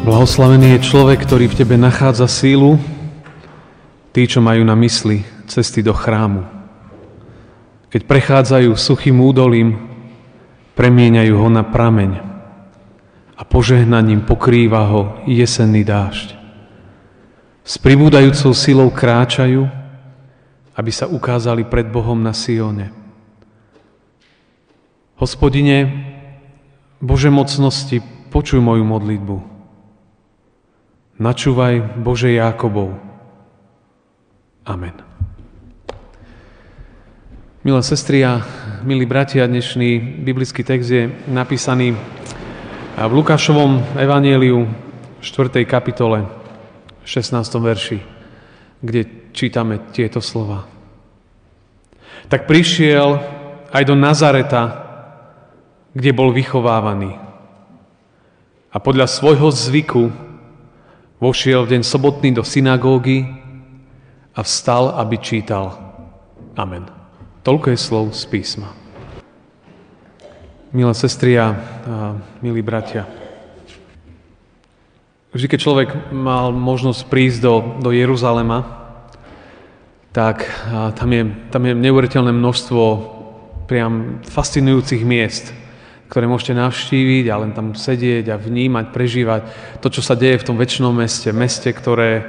Blahoslavený je človek, ktorý v tebe nachádza sílu, tí, čo majú na mysli cesty do chrámu. Keď prechádzajú suchým údolím, premieňajú ho na prameň a požehnaním pokrýva ho jesenný dážď. S pribúdajúcou silou kráčajú, aby sa ukázali pred Bohom na Sione. Hospodine, Bože mocnosti, počuj moju modlitbu. Načúvaj Bože Jákobov. Amen. Milé sestry a milí bratia, dnešný biblický text je napísaný v Lukášovom evanieliu 4. kapitole 16. verši, kde čítame tieto slova. Tak prišiel aj do Nazareta, kde bol vychovávaný. A podľa svojho zvyku Vošiel v deň sobotný do synagógy a vstal, aby čítal. Amen. Toľko je slov z písma. Milé sestry a, milí bratia, vždy, keď človek mal možnosť prísť do, do Jeruzalema, tak tam je, tam je neuveriteľné množstvo priam fascinujúcich miest ktoré môžete navštíviť a len tam sedieť a vnímať, prežívať to, čo sa deje v tom väčšnom meste. Meste, ktoré,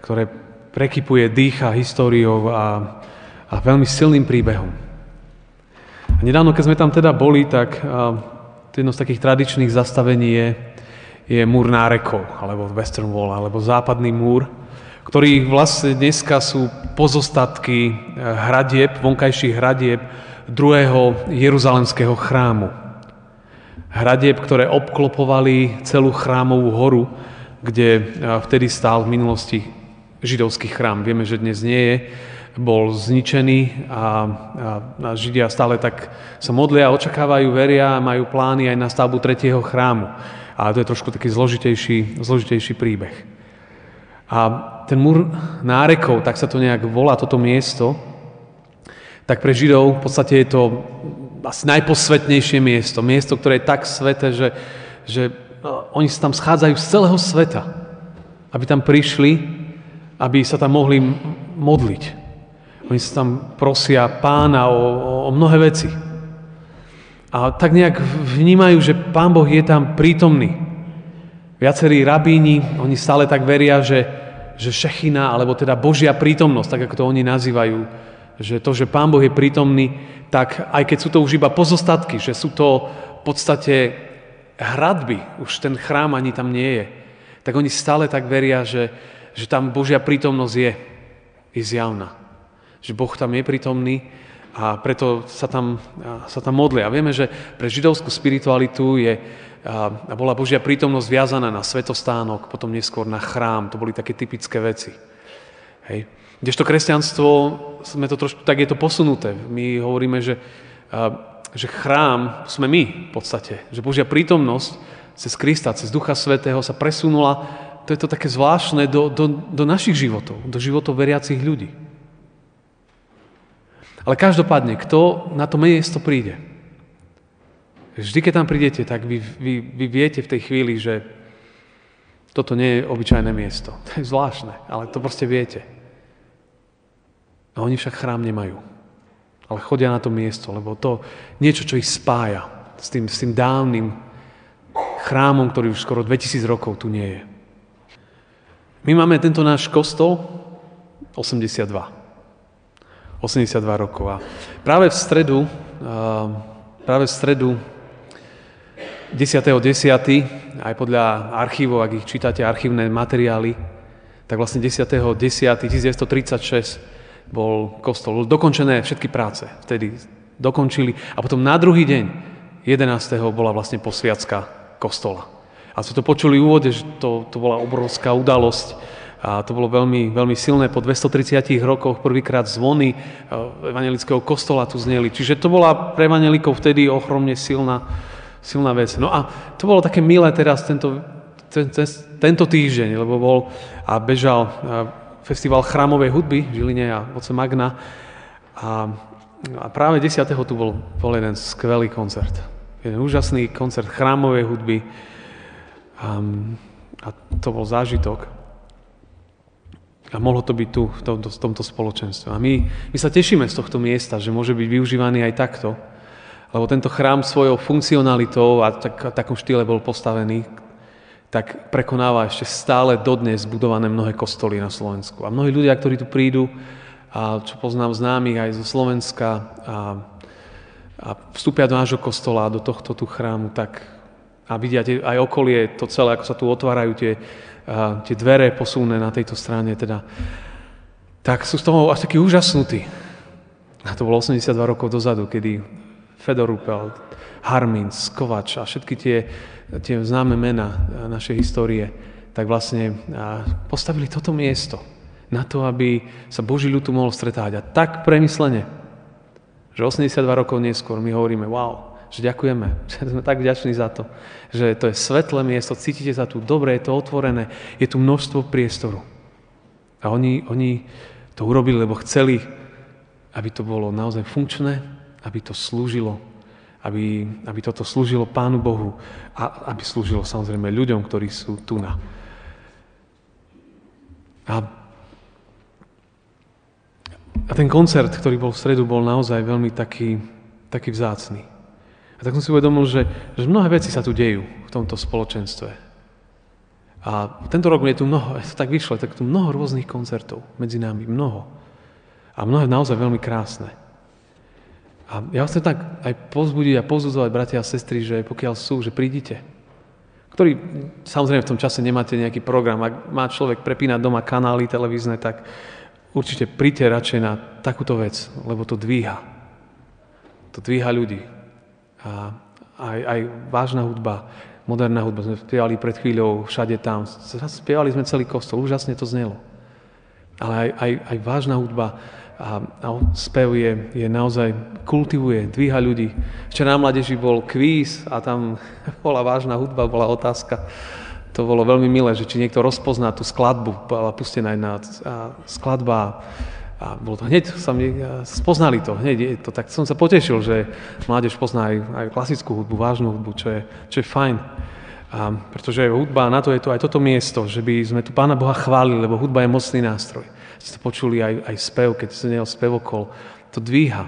ktoré prekypuje, dýcha históriou a, a veľmi silným príbehom. A nedávno, keď sme tam teda boli, tak a, jedno z takých tradičných zastavení je, je múr nárekov, alebo Western Wall, alebo západný múr, ktorý vlastne dneska sú pozostatky hradieb, vonkajších hradieb druhého Jeruzalemského chrámu hradieb, ktoré obklopovali celú chrámovú horu, kde vtedy stál v minulosti židovský chrám. Vieme, že dnes nie je, bol zničený a, a, a Židia stále tak sa modlia, očakávajú, veria majú plány aj na stavbu tretieho chrámu. A to je trošku taký zložitejší, zložitejší príbeh. A ten múr nárekov, tak sa to nejak volá, toto miesto, tak pre Židov v podstate je to asi najposvetnejšie miesto. Miesto, ktoré je tak sveté, že, že no, oni sa tam schádzajú z celého sveta, aby tam prišli, aby sa tam mohli modliť. Oni sa tam prosia pána o, o, o mnohé veci. A tak nejak vnímajú, že pán Boh je tam prítomný. Viacerí rabíni, oni stále tak veria, že, že šechina, alebo teda Božia prítomnosť, tak ako to oni nazývajú, že to, že Pán Boh je prítomný, tak aj keď sú to už iba pozostatky, že sú to v podstate hradby, už ten chrám ani tam nie je, tak oni stále tak veria, že, že tam Božia prítomnosť je, je zjavná. Že Boh tam je prítomný a preto sa tam, sa tam modlia. Vieme, že pre židovskú spiritualitu je, a bola Božia prítomnosť viazaná na svetostánok, potom neskôr na chrám. To boli také typické veci. Hej. Kdežto kresťanstvo, sme to trošku, tak je to posunuté. My hovoríme, že, že chrám sme my v podstate. Že Božia prítomnosť cez Krista, cez Ducha Svetého sa presunula, to je to také zvláštne, do, do, do našich životov, do životov veriacich ľudí. Ale každopádne, kto na to miesto príde? Vždy, keď tam prídete, tak vy, vy, vy viete v tej chvíli, že toto nie je obyčajné miesto. To je zvláštne, ale to proste viete. A oni však chrám nemajú. Ale chodia na to miesto, lebo to niečo, čo ich spája s tým, s tým dávnym chrámom, ktorý už skoro 2000 rokov tu nie je. My máme tento náš kostol 82. 82 rokov. A práve v stredu, práve v stredu 10.10. 10. aj podľa archívov, ak ich čítate, archívne materiály, tak vlastne 10.10. 1936 bol kostol. Dokončené všetky práce. Vtedy dokončili. A potom na druhý deň, 11. bola vlastne posviacka kostola. A sme to počuli v úvode, že to, to bola obrovská udalosť. A to bolo veľmi, veľmi silné. Po 230 rokoch prvýkrát zvony evangelického kostola tu zneli. Čiže to bola pre evangelikov vtedy ochromne silná, silná vec. No a to bolo také milé teraz tento, ten, ten, tento týždeň, lebo bol a bežal festival chrámovej hudby v Žiline a oce Magna. A, a práve 10. tu bol, bol jeden skvelý koncert. Jeden úžasný koncert chrámovej hudby. A, a to bol zážitok. A mohlo to byť tu, v tomto, v tomto spoločenstve. A my, my sa tešíme z tohto miesta, že môže byť využívaný aj takto. Lebo tento chrám svojou funkcionalitou a tak, takom štýle bol postavený, tak prekonáva ešte stále dodnes budované mnohé kostoly na Slovensku. A mnohí ľudia, ktorí tu prídu, a čo poznám známych aj zo Slovenska, a, a vstúpia do nášho kostola, do tohto tu chrámu, tak a vidia aj okolie, to celé, ako sa tu otvárajú tie, a, tie dvere posúne na tejto strane, teda, tak sú z toho až takí úžasnutí. A to bolo 82 rokov dozadu, kedy Fedor Rupel, Harmin, Kovač a všetky tie tie známe mena našej histórie, tak vlastne postavili toto miesto na to, aby sa Boží ľud tu mohol stretávať. A tak premyslene, že 82 rokov neskôr my hovoríme, wow, že ďakujeme, že sme tak vďační za to, že to je svetlé miesto, cítite sa tu dobre, je to otvorené, je tu množstvo priestoru. A oni, oni to urobili, lebo chceli, aby to bolo naozaj funkčné, aby to slúžilo aby, aby toto slúžilo Pánu Bohu a aby slúžilo samozrejme ľuďom, ktorí sú tu na. A, a ten koncert, ktorý bol v stredu, bol naozaj veľmi taký, taký vzácný. A tak som si uvedomil, že, že mnohé veci sa tu dejú v tomto spoločenstve. A tento rok je tu mnoho, to tak vyšlo, tak tu mnoho rôznych koncertov medzi nami, mnoho. A mnohé naozaj veľmi krásne. A ja chcem tak aj pozbudiť a pozbudzovať bratia a sestry, že pokiaľ sú, že prídite. Ktorý, samozrejme v tom čase nemáte nejaký program. Ak má človek prepínať doma kanály televízne, tak určite príďte radšej na takúto vec, lebo to dvíha. To dvíha ľudí. A aj, aj vážna hudba, moderná hudba, sme spievali pred chvíľou všade tam. Spievali sme celý kostol, úžasne to znelo. Ale aj, aj, aj vážna hudba, a, a spev je, je naozaj, kultivuje, dvíha ľudí. Včera na mladeži bol kvíz a tam bola vážna hudba, bola otázka. To bolo veľmi milé, že či niekto rozpozná tú skladbu, bola pustená jedna skladba a bolo to hneď, sa mi, spoznali to, hneď to, tak som sa potešil, že mládež pozná aj, aj klasickú hudbu, vážnu hudbu, čo je, čo je fajn. A, pretože hudba, na to je to aj toto miesto, že by sme tu Pána Boha chválili, lebo hudba je mocný nástroj ste počuli aj, aj spev, keď znel spevokol, to dvíha.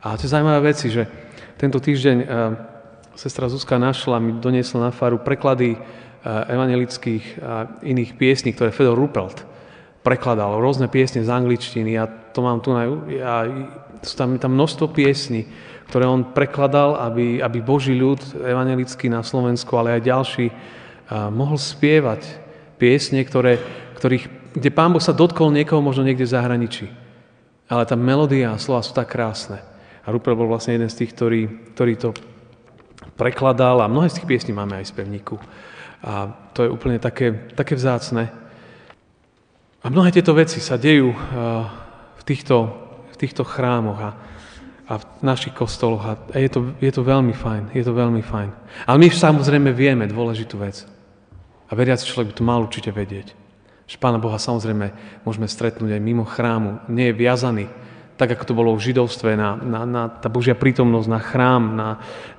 A to je zaujímavé veci, že tento týždeň uh, sestra Zuzka našla, mi doniesla na faru preklady uh, evangelických a iných piesní, ktoré Fedor Ruppelt prekladal, rôzne piesne z angličtiny. Ja to mám tu na... Ja, sú tam, tam množstvo piesní, ktoré on prekladal, aby, aby Boží ľud evangelický na Slovensku, ale aj ďalší, uh, mohol spievať piesne, ktoré, ktorých kde Pán Boh sa dotkol niekoho možno niekde v zahraničí. Ale tá melódia a slova sú tak krásne. A Rupert bol vlastne jeden z tých, ktorý, ktorý to prekladal a mnohé z tých piesní máme aj z pevníku. A to je úplne také, také vzácne. A mnohé tieto veci sa dejú v týchto, v týchto chrámoch a, a v našich kostoloch a je to, je to veľmi fajn, je to veľmi fajn. Ale my samozrejme vieme dôležitú vec. A veriaci človek by to mal určite vedieť že Pána Boha samozrejme môžeme stretnúť aj mimo chrámu. Nie je viazaný, tak ako to bolo v židovstve, na, na, na tá Božia prítomnosť, na chrám, na,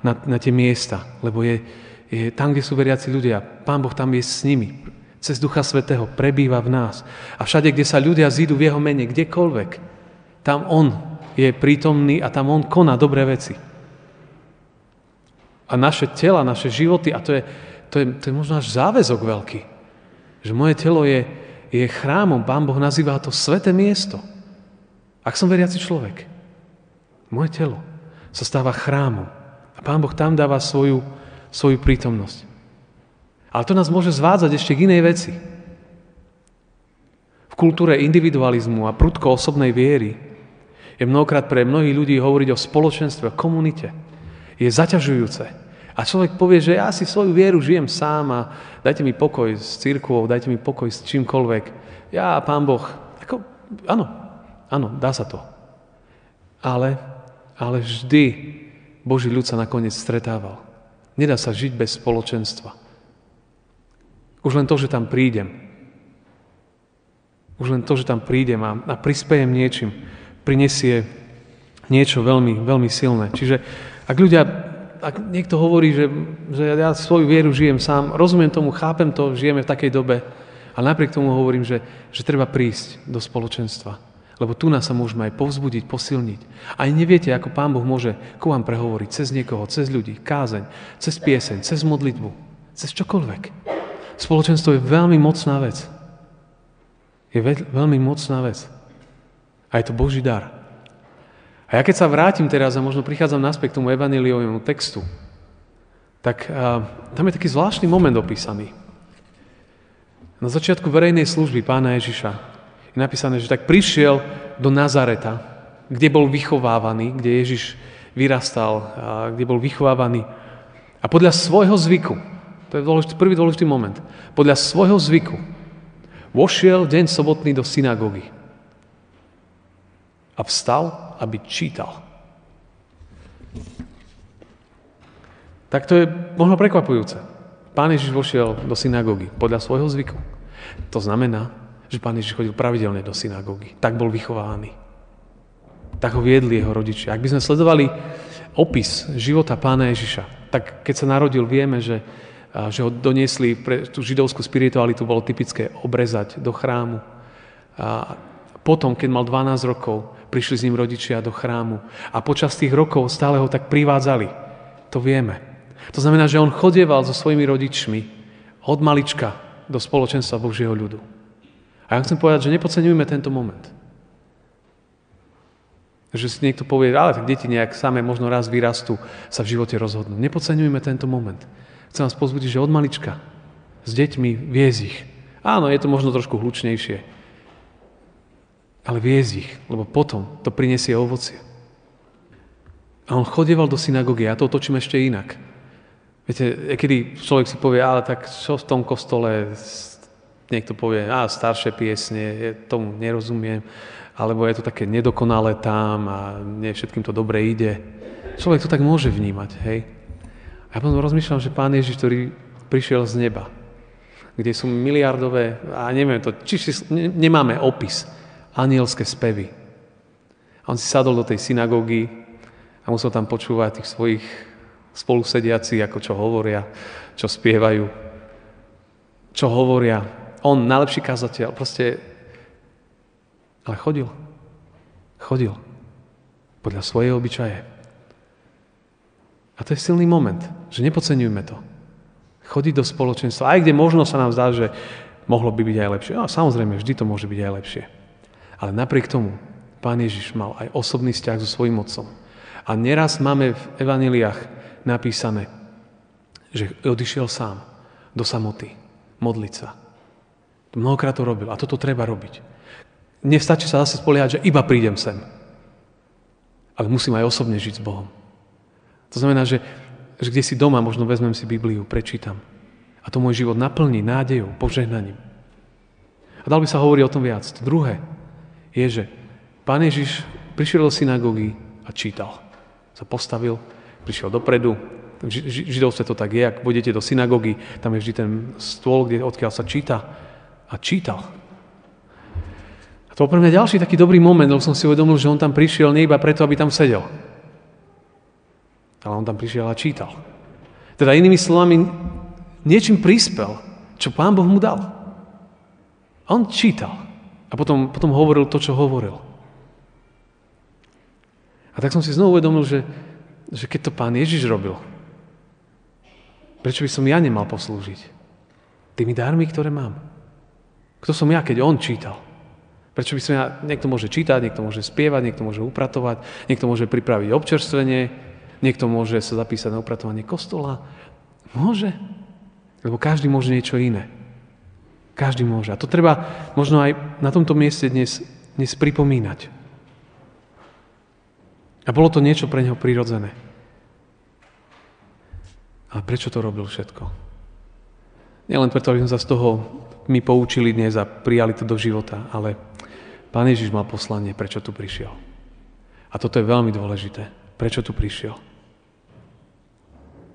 na, na tie miesta. Lebo je, je tam, kde sú veriaci ľudia. Pán Boh tam je s nimi. Cez Ducha Svetého prebýva v nás. A všade, kde sa ľudia zídu v Jeho mene, kdekoľvek, tam On je prítomný a tam On koná dobré veci. A naše tela, naše životy, a to je, to je, to je možno až záväzok veľký, že moje telo je, je chrámom. Pán Boh nazýva to sveté miesto. Ak som veriaci človek, moje telo sa stáva chrámom. A Pán Boh tam dáva svoju, svoju prítomnosť. Ale to nás môže zvádzať ešte k inej veci. V kultúre individualizmu a prudko osobnej viery je mnohokrát pre mnohých ľudí hovoriť o spoločenstve, o komunite. Je zaťažujúce. A človek povie, že ja si svoju vieru žijem sám a dajte mi pokoj s církvou, dajte mi pokoj s čímkoľvek. Ja a Pán Boh, ako, áno, áno, dá sa to. Ale, ale vždy Boží ľud sa nakoniec stretával. Nedá sa žiť bez spoločenstva. Už len to, že tam prídem. Už len to, že tam prídem a, a prispejem niečím, prinesie niečo veľmi, veľmi silné. Čiže ak ľudia ak niekto hovorí, že, že ja svoju vieru žijem sám, rozumiem tomu, chápem to, žijeme v takej dobe, ale napriek tomu hovorím, že, že treba prísť do spoločenstva. Lebo tu nás sa môžeme aj povzbudiť, posilniť. Aj neviete, ako Pán Boh môže ku vám prehovoriť cez niekoho, cez ľudí, kázeň, cez pieseň, cez modlitbu, cez čokoľvek. Spoločenstvo je veľmi mocná vec. Je veľmi mocná vec. A je to Boží dar. A ja keď sa vrátim teraz a možno prichádzam naspäť k tomu evaniliovému textu, tak a, tam je taký zvláštny moment opísaný. Na začiatku verejnej služby pána Ježiša je napísané, že tak prišiel do Nazareta, kde bol vychovávaný, kde Ježiš vyrastal, a kde bol vychovávaný. A podľa svojho zvyku, to je dôležitý, prvý dôležitý moment, podľa svojho zvyku vošiel deň sobotný do synagógy a vstal, aby čítal. Tak to je možno prekvapujúce. Pán Ježiš vošiel do synagógy podľa svojho zvyku. To znamená, že pán Ježiš chodil pravidelne do synagógy. Tak bol vychovávaný. Tak ho viedli jeho rodičia. Ak by sme sledovali opis života pána Ježiša, tak keď sa narodil, vieme, že, že ho doniesli pre tú židovskú spiritualitu, bolo typické obrezať do chrámu. A potom, keď mal 12 rokov, prišli s ním rodičia do chrámu a počas tých rokov stále ho tak privádzali. To vieme. To znamená, že on chodieval so svojimi rodičmi od malička do spoločenstva Božieho ľudu. A ja chcem povedať, že nepodceňujme tento moment. Že si niekto povie, ale tak deti nejak samé možno raz vyrastú, sa v živote rozhodnú. Nepodceňujme tento moment. Chcem vás pozbudiť, že od malička s deťmi viez ich. Áno, je to možno trošku hlučnejšie, ale viesť ich, lebo potom to prinesie ovocie. A on chodieval do synagógy, ja to otočím ešte inak. Viete, kedy človek si povie, ale tak čo v tom kostole, niekto povie, a staršie piesne, tomu nerozumiem, alebo je to také nedokonalé tam a nie všetkým to dobre ide. Človek to tak môže vnímať, hej. A ja potom rozmýšľam, že Pán Ježiš, ktorý prišiel z neba, kde sú miliardové, a neviem to, či nemáme opis, anielské spevy. A on si sadol do tej synagógy a musel tam počúvať tých svojich spolusediacich, ako čo hovoria, čo spievajú, čo hovoria. On, najlepší kazateľ, proste... Ale chodil. Chodil. Podľa svojej obyčaje. A to je silný moment, že nepodceňujme to. Chodiť do spoločenstva, aj kde možno sa nám zdá, že mohlo by byť aj lepšie. No, samozrejme, vždy to môže byť aj lepšie. Ale napriek tomu pán Ježiš mal aj osobný vzťah so svojím otcom. A neraz máme v evaniliách napísané, že odišiel sám do samoty, modliť sa. Mnohokrát to robil a toto treba robiť. Nestačí sa zase spoliehať, že iba prídem sem. Ale musím aj osobne žiť s Bohom. To znamená, že, že kde si doma, možno vezmem si Bibliu, prečítam. A to môj život naplní nádejou, požehnaním. A dal by sa hovoriť o tom viac. To druhé, je, že Pán Ježiš prišiel do synagógy a čítal. Sa postavil, prišiel dopredu. V židovstve to tak je, ak budete do synagógy, tam je vždy ten stôl, kde, odkiaľ sa číta. A čítal. A to bol pre mňa ďalší taký dobrý moment, lebo som si uvedomil, že on tam prišiel nie iba preto, aby tam sedel. Ale on tam prišiel a čítal. Teda inými slovami, niečím prispel, čo Pán Boh mu dal. On čítal. A potom, potom hovoril to, čo hovoril. A tak som si znovu uvedomil, že, že keď to pán Ježiš robil, prečo by som ja nemal poslúžiť? Tými dármi, ktoré mám. Kto som ja, keď on čítal? Prečo by som ja, niekto môže čítať, niekto môže spievať, niekto môže upratovať, niekto môže pripraviť občerstvenie, niekto môže sa zapísať na upratovanie kostola. Môže, lebo každý môže niečo iné. Každý môže. A to treba možno aj na tomto mieste dnes, dnes pripomínať. A bolo to niečo pre neho prirodzené. A prečo to robil všetko? Nielen preto, aby sme sa z toho my poučili dnes a prijali to do života, ale Pán Ježiš mal poslanie, prečo tu prišiel. A toto je veľmi dôležité. Prečo tu prišiel?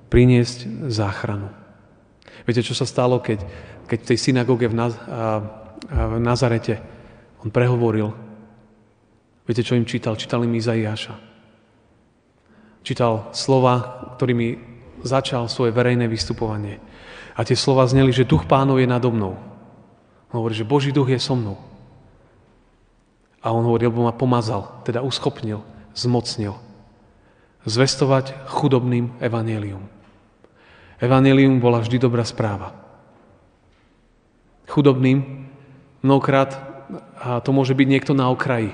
Priniesť záchranu. Viete, čo sa stalo, keď, keď v tej synagóge v, Naz, v Nazarete on prehovoril? Viete, čo im čítal? Čítal im Izaiáša. Čítal slova, ktorými začal svoje verejné vystupovanie. A tie slova zneli, že duch pánov je nado mnou. On hovorí, že Boží duch je so mnou. A on hovorí, lebo ma pomazal, teda uschopnil, zmocnil. Zvestovať chudobným evanelium. Evangelium bola vždy dobrá správa. Chudobným mnohokrát a to môže byť niekto na okraji.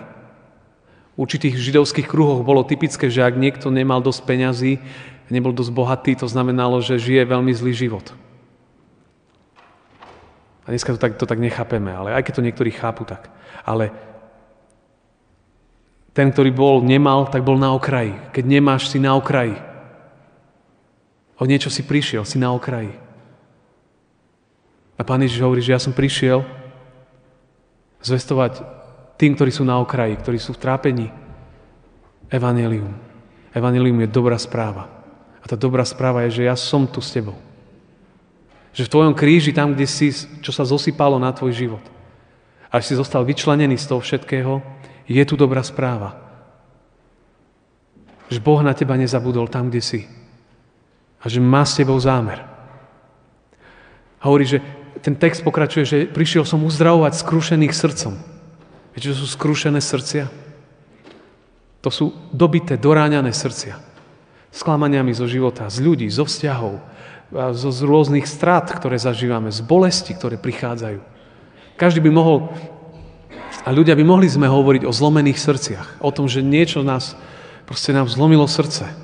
V určitých židovských kruhoch bolo typické, že ak niekto nemal dosť peňazí, nebol dosť bohatý, to znamenalo, že žije veľmi zlý život. A dneska to tak, to tak nechápeme, ale aj keď to niektorí chápu tak. Ale ten, ktorý bol, nemal, tak bol na okraji. Keď nemáš, si na okraji. O niečo si prišiel, si na okraji. A Pán Ježiš hovorí, že ja som prišiel zvestovať tým, ktorí sú na okraji, ktorí sú v trápení. Evangelium. Evangelium je dobrá správa. A tá dobrá správa je, že ja som tu s tebou. Že v tvojom kríži, tam, kde si, čo sa zosypalo na tvoj život, a si zostal vyčlenený z toho všetkého, je tu dobrá správa. Že Boh na teba nezabudol tam, kde si a že má s tebou zámer. A hovorí, že ten text pokračuje, že prišiel som uzdravovať skrušených srdcom. Viete, čo sú skrušené srdcia? To sú dobité, doráňané srdcia. Sklamaniami zo života, z ľudí, zo vzťahov, zo, z rôznych strát, ktoré zažívame, z bolesti, ktoré prichádzajú. Každý by mohol, a ľudia by mohli sme hovoriť o zlomených srdciach, o tom, že niečo nás, proste nám zlomilo srdce.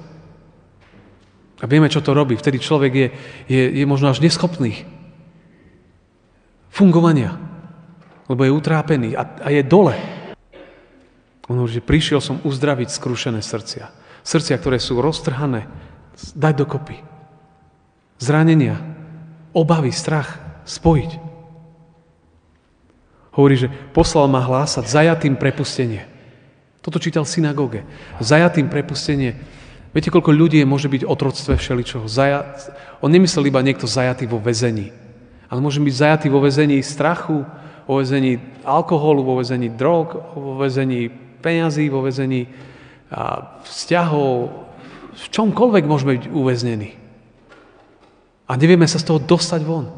A vieme, čo to robí. Vtedy človek je, je, je možno až neschopný fungovania, lebo je utrápený a, a je dole. On hovorí, že prišiel som uzdraviť skrušené srdcia. Srdcia, ktoré sú roztrhané, dať dokopy. Zranenia, obavy, strach spojiť. Hovorí, že poslal ma hlásať zajatým prepustenie. Toto čítal v synagóge. Zajatým prepustenie Viete, koľko ľudí môže byť otroctve všeličoho. Zaja... On nemyslel iba niekto zajatý vo väzení, ale môže byť zajatý vo väzení strachu, vo väzení alkoholu, vo väzení drog, vo väzení peňazí, vo väzení vzťahov, v čomkoľvek môžeme byť uväznení. A nevieme sa z toho dostať von.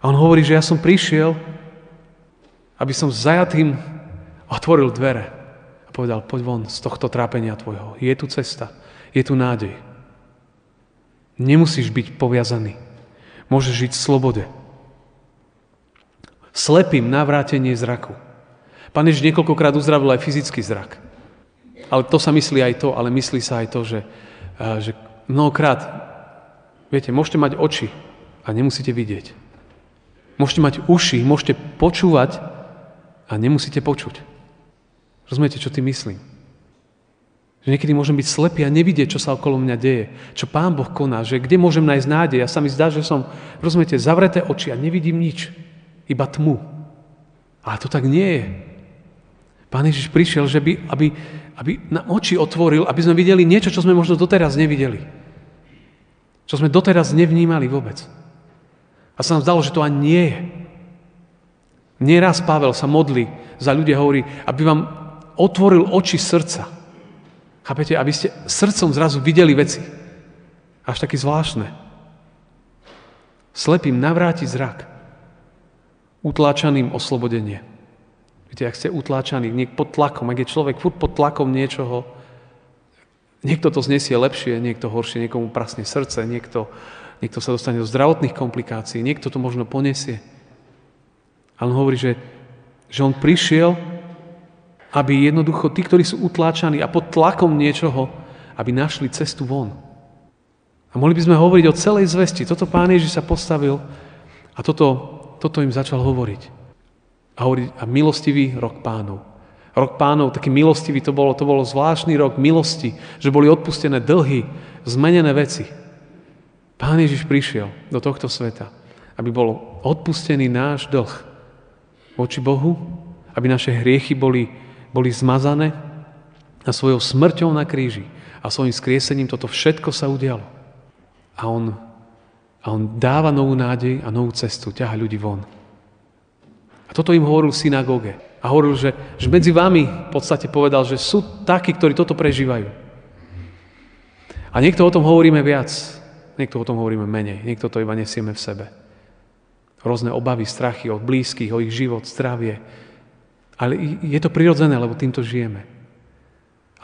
A on hovorí, že ja som prišiel, aby som zajatým otvoril dvere povedal, poď von z tohto trápenia tvojho. Je tu cesta, je tu nádej. Nemusíš byť poviazaný. Môžeš žiť v slobode. Slepým navrátenie zraku. Pán Ježiš niekoľkokrát uzdravil aj fyzický zrak. Ale to sa myslí aj to, ale myslí sa aj to, že, že mnohokrát, viete, môžete mať oči a nemusíte vidieť. Môžete mať uši, môžete počúvať a nemusíte počuť. Rozumiete, čo ty myslím? Že niekedy môžem byť slepý a nevidieť, čo sa okolo mňa deje. Čo Pán Boh koná, že kde môžem nájsť nádej. A sa mi zdá, že som, rozumiete, zavreté oči a nevidím nič. Iba tmu. Ale to tak nie je. Pán Ježiš prišiel, že by, aby, aby na oči otvoril, aby sme videli niečo, čo sme možno doteraz nevideli. Čo sme doteraz nevnímali vôbec. A sa nám zdalo, že to ani nie je. Nieraz Pavel sa modlí za ľudia, hovorí, aby vám otvoril oči srdca. Chápete? Aby ste srdcom zrazu videli veci. Až taký zvláštne. Slepým navráti zrak. Utláčaným oslobodenie. Viete, ak ste utláčaní niek pod tlakom, ak je človek furt pod tlakom niečoho, niekto to znesie lepšie, niekto horšie, niekomu prasne srdce, niekto, niekto sa dostane do zdravotných komplikácií, niekto to možno poniesie. Ale on hovorí, že, že on prišiel aby jednoducho tí, ktorí sú utláčaní a pod tlakom niečoho, aby našli cestu von. A mohli by sme hovoriť o celej zvesti. Toto pán Ježiš sa postavil a toto, toto im začal hovoriť. A hovoriť, a milostivý rok pánov. Rok pánov, taký milostivý, to bolo, to bolo zvláštny rok milosti, že boli odpustené dlhy, zmenené veci. Pán Ježiš prišiel do tohto sveta, aby bol odpustený náš dlh voči Bohu, aby naše hriechy boli, boli zmazané a svojou smrťou na kríži a svojim skriesením toto všetko sa udialo. A on, a on dáva novú nádej a novú cestu, ťaha ľudí von. A toto im hovoril v synagóge. A hovoril, že, že medzi vami v podstate povedal, že sú takí, ktorí toto prežívajú. A niekto o tom hovoríme viac, niekto o tom hovoríme menej, niekto to iba nesieme v sebe. Rôzne obavy, strachy od blízkych, o ich život, zdravie. Ale je to prirodzené, lebo týmto žijeme.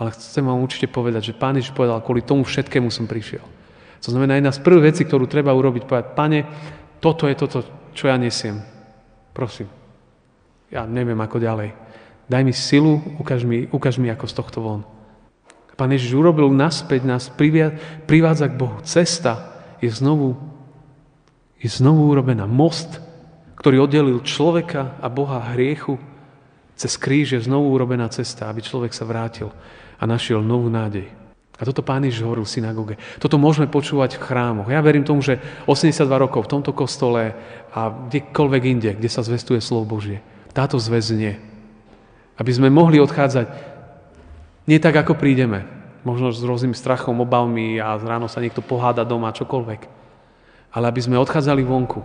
Ale chcem vám určite povedať, že Pán Ježiš povedal, kvôli tomu všetkému som prišiel. To znamená, jedna z prvých vecí, ktorú treba urobiť, povedať, Pane, toto je toto, čo ja nesiem. Prosím, ja neviem ako ďalej. Daj mi silu, ukáž mi, ukáž mi ako z tohto von. Pán Ježiš urobil naspäť, nás privádza k Bohu. Cesta je znovu, je znovu urobená. Most, ktorý oddelil človeka a Boha hriechu, cez kríž je znovu urobená cesta, aby človek sa vrátil a našiel novú nádej. A toto Pán Ježiš hovoril v synagóge. Toto môžeme počúvať v chrámoch. Ja verím tomu, že 82 rokov v tomto kostole a kdekoľvek inde, kde sa zvestuje slovo Božie, táto zväznie. Aby sme mohli odchádzať nie tak, ako prídeme. Možno s rôznym strachom, obavmi a ráno sa niekto poháda doma, čokoľvek. Ale aby sme odchádzali vonku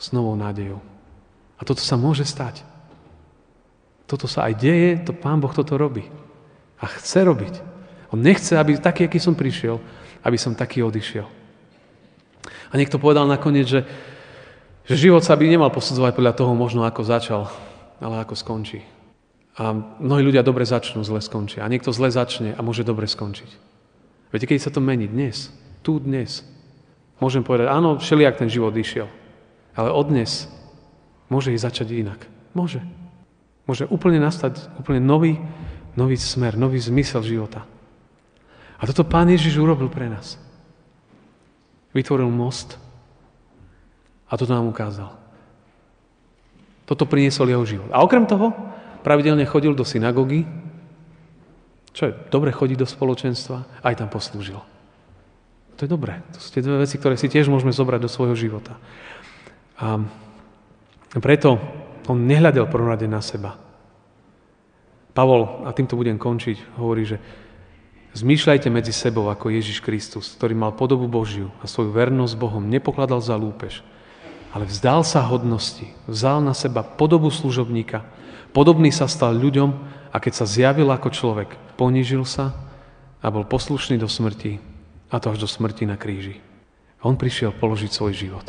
s novou nádejou. A toto sa môže stať. Toto sa aj deje, to Pán Boh toto robí. A chce robiť. On nechce, aby taký, aký som prišiel, aby som taký odišiel. A niekto povedal nakoniec, že že život sa by nemal posudzovať podľa toho možno, ako začal, ale ako skončí. A mnohí ľudia dobre začnú, zle skončia. A niekto zle začne a môže dobre skončiť. Viete, keď sa to mení? Dnes. Tu, dnes. Môžem povedať, áno, všelijak ten život išiel. Ale od dnes môže ísť začať inak. Môže. Môže úplne nastať úplne nový, nový smer, nový zmysel života. A toto Pán Ježiš urobil pre nás. Vytvoril most, a toto nám ukázal. Toto priniesol jeho život. A okrem toho, pravidelne chodil do synagógy, čo je dobre chodiť do spoločenstva, aj tam poslúžil. To je dobré. To sú tie dve veci, ktoré si tiež môžeme zobrať do svojho života. A preto on nehľadel prvorade na seba. Pavol, a týmto budem končiť, hovorí, že zmýšľajte medzi sebou ako Ježiš Kristus, ktorý mal podobu Božiu a svoju vernosť Bohom nepokladal za lúpež, ale vzdal sa hodnosti, vzal na seba podobu služobníka, podobný sa stal ľuďom a keď sa zjavil ako človek, ponížil sa a bol poslušný do smrti, a to až do smrti na kríži. On prišiel položiť svoj život.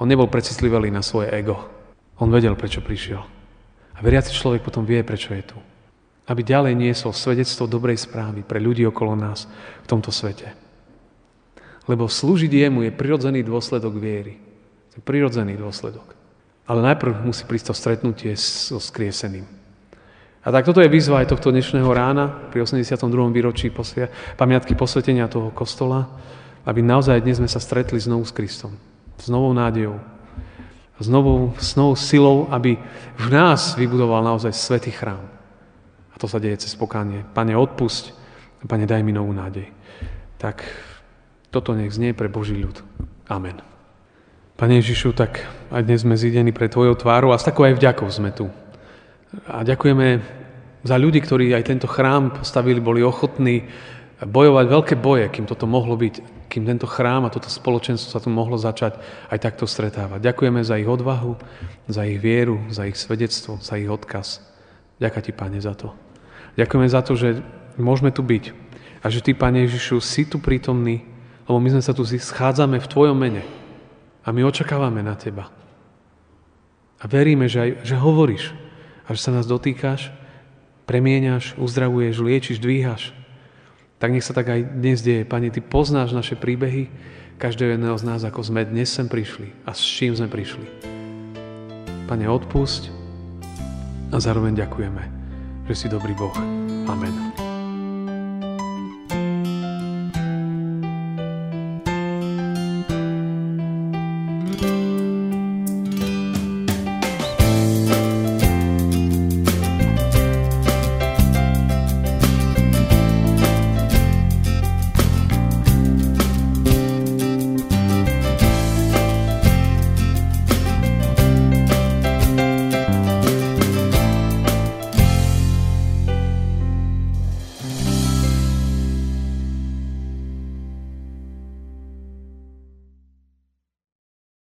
On nebol precitlivý na svoje ego. On vedel, prečo prišiel. A veriaci človek potom vie, prečo je tu. Aby ďalej niesol svedectvo dobrej správy pre ľudí okolo nás v tomto svete. Lebo slúžiť jemu je prirodzený dôsledok viery. Je prirodzený dôsledok. Ale najprv musí prísť to stretnutie so skrieseným. A tak toto je výzva aj tohto dnešného rána pri 82. výročí posvia, pamiatky posvetenia toho kostola, aby naozaj dnes sme sa stretli znovu s Kristom. S novou nádejou. S novou, s novou silou, aby v nás vybudoval naozaj svetý chrám. A to sa deje cez pokánie. Pane, odpusť. Pane, daj mi novú nádej. Tak toto nech znie pre Boží ľud. Amen. Pane Ježišu, tak aj dnes sme zídení pre Tvojou tvárou a s takou aj vďakou sme tu. A ďakujeme za ľudí, ktorí aj tento chrám postavili, boli ochotní bojovať veľké boje, kým toto mohlo byť, kým tento chrám a toto spoločenstvo sa tu mohlo začať aj takto stretávať. Ďakujeme za ich odvahu, za ich vieru, za ich svedectvo, za ich odkaz. Ďakujem Ti, Pane, za to. Ďakujeme za to, že môžeme tu byť a že Ty, Pane Ježišu, si tu prítomný, lebo my sme sa tu schádzame v Tvojom mene. A my očakávame na Teba. A veríme, že, aj, že hovoríš a že sa nás dotýkaš, premieňaš, uzdravuješ, liečiš, dvíhaš. Tak nech sa tak aj dnes deje. Pane, Ty poznáš naše príbehy, každého jedného z nás, ako sme dnes sem prišli a s čím sme prišli. Pane, odpusť a zároveň ďakujeme, že si dobrý Boh. Amen.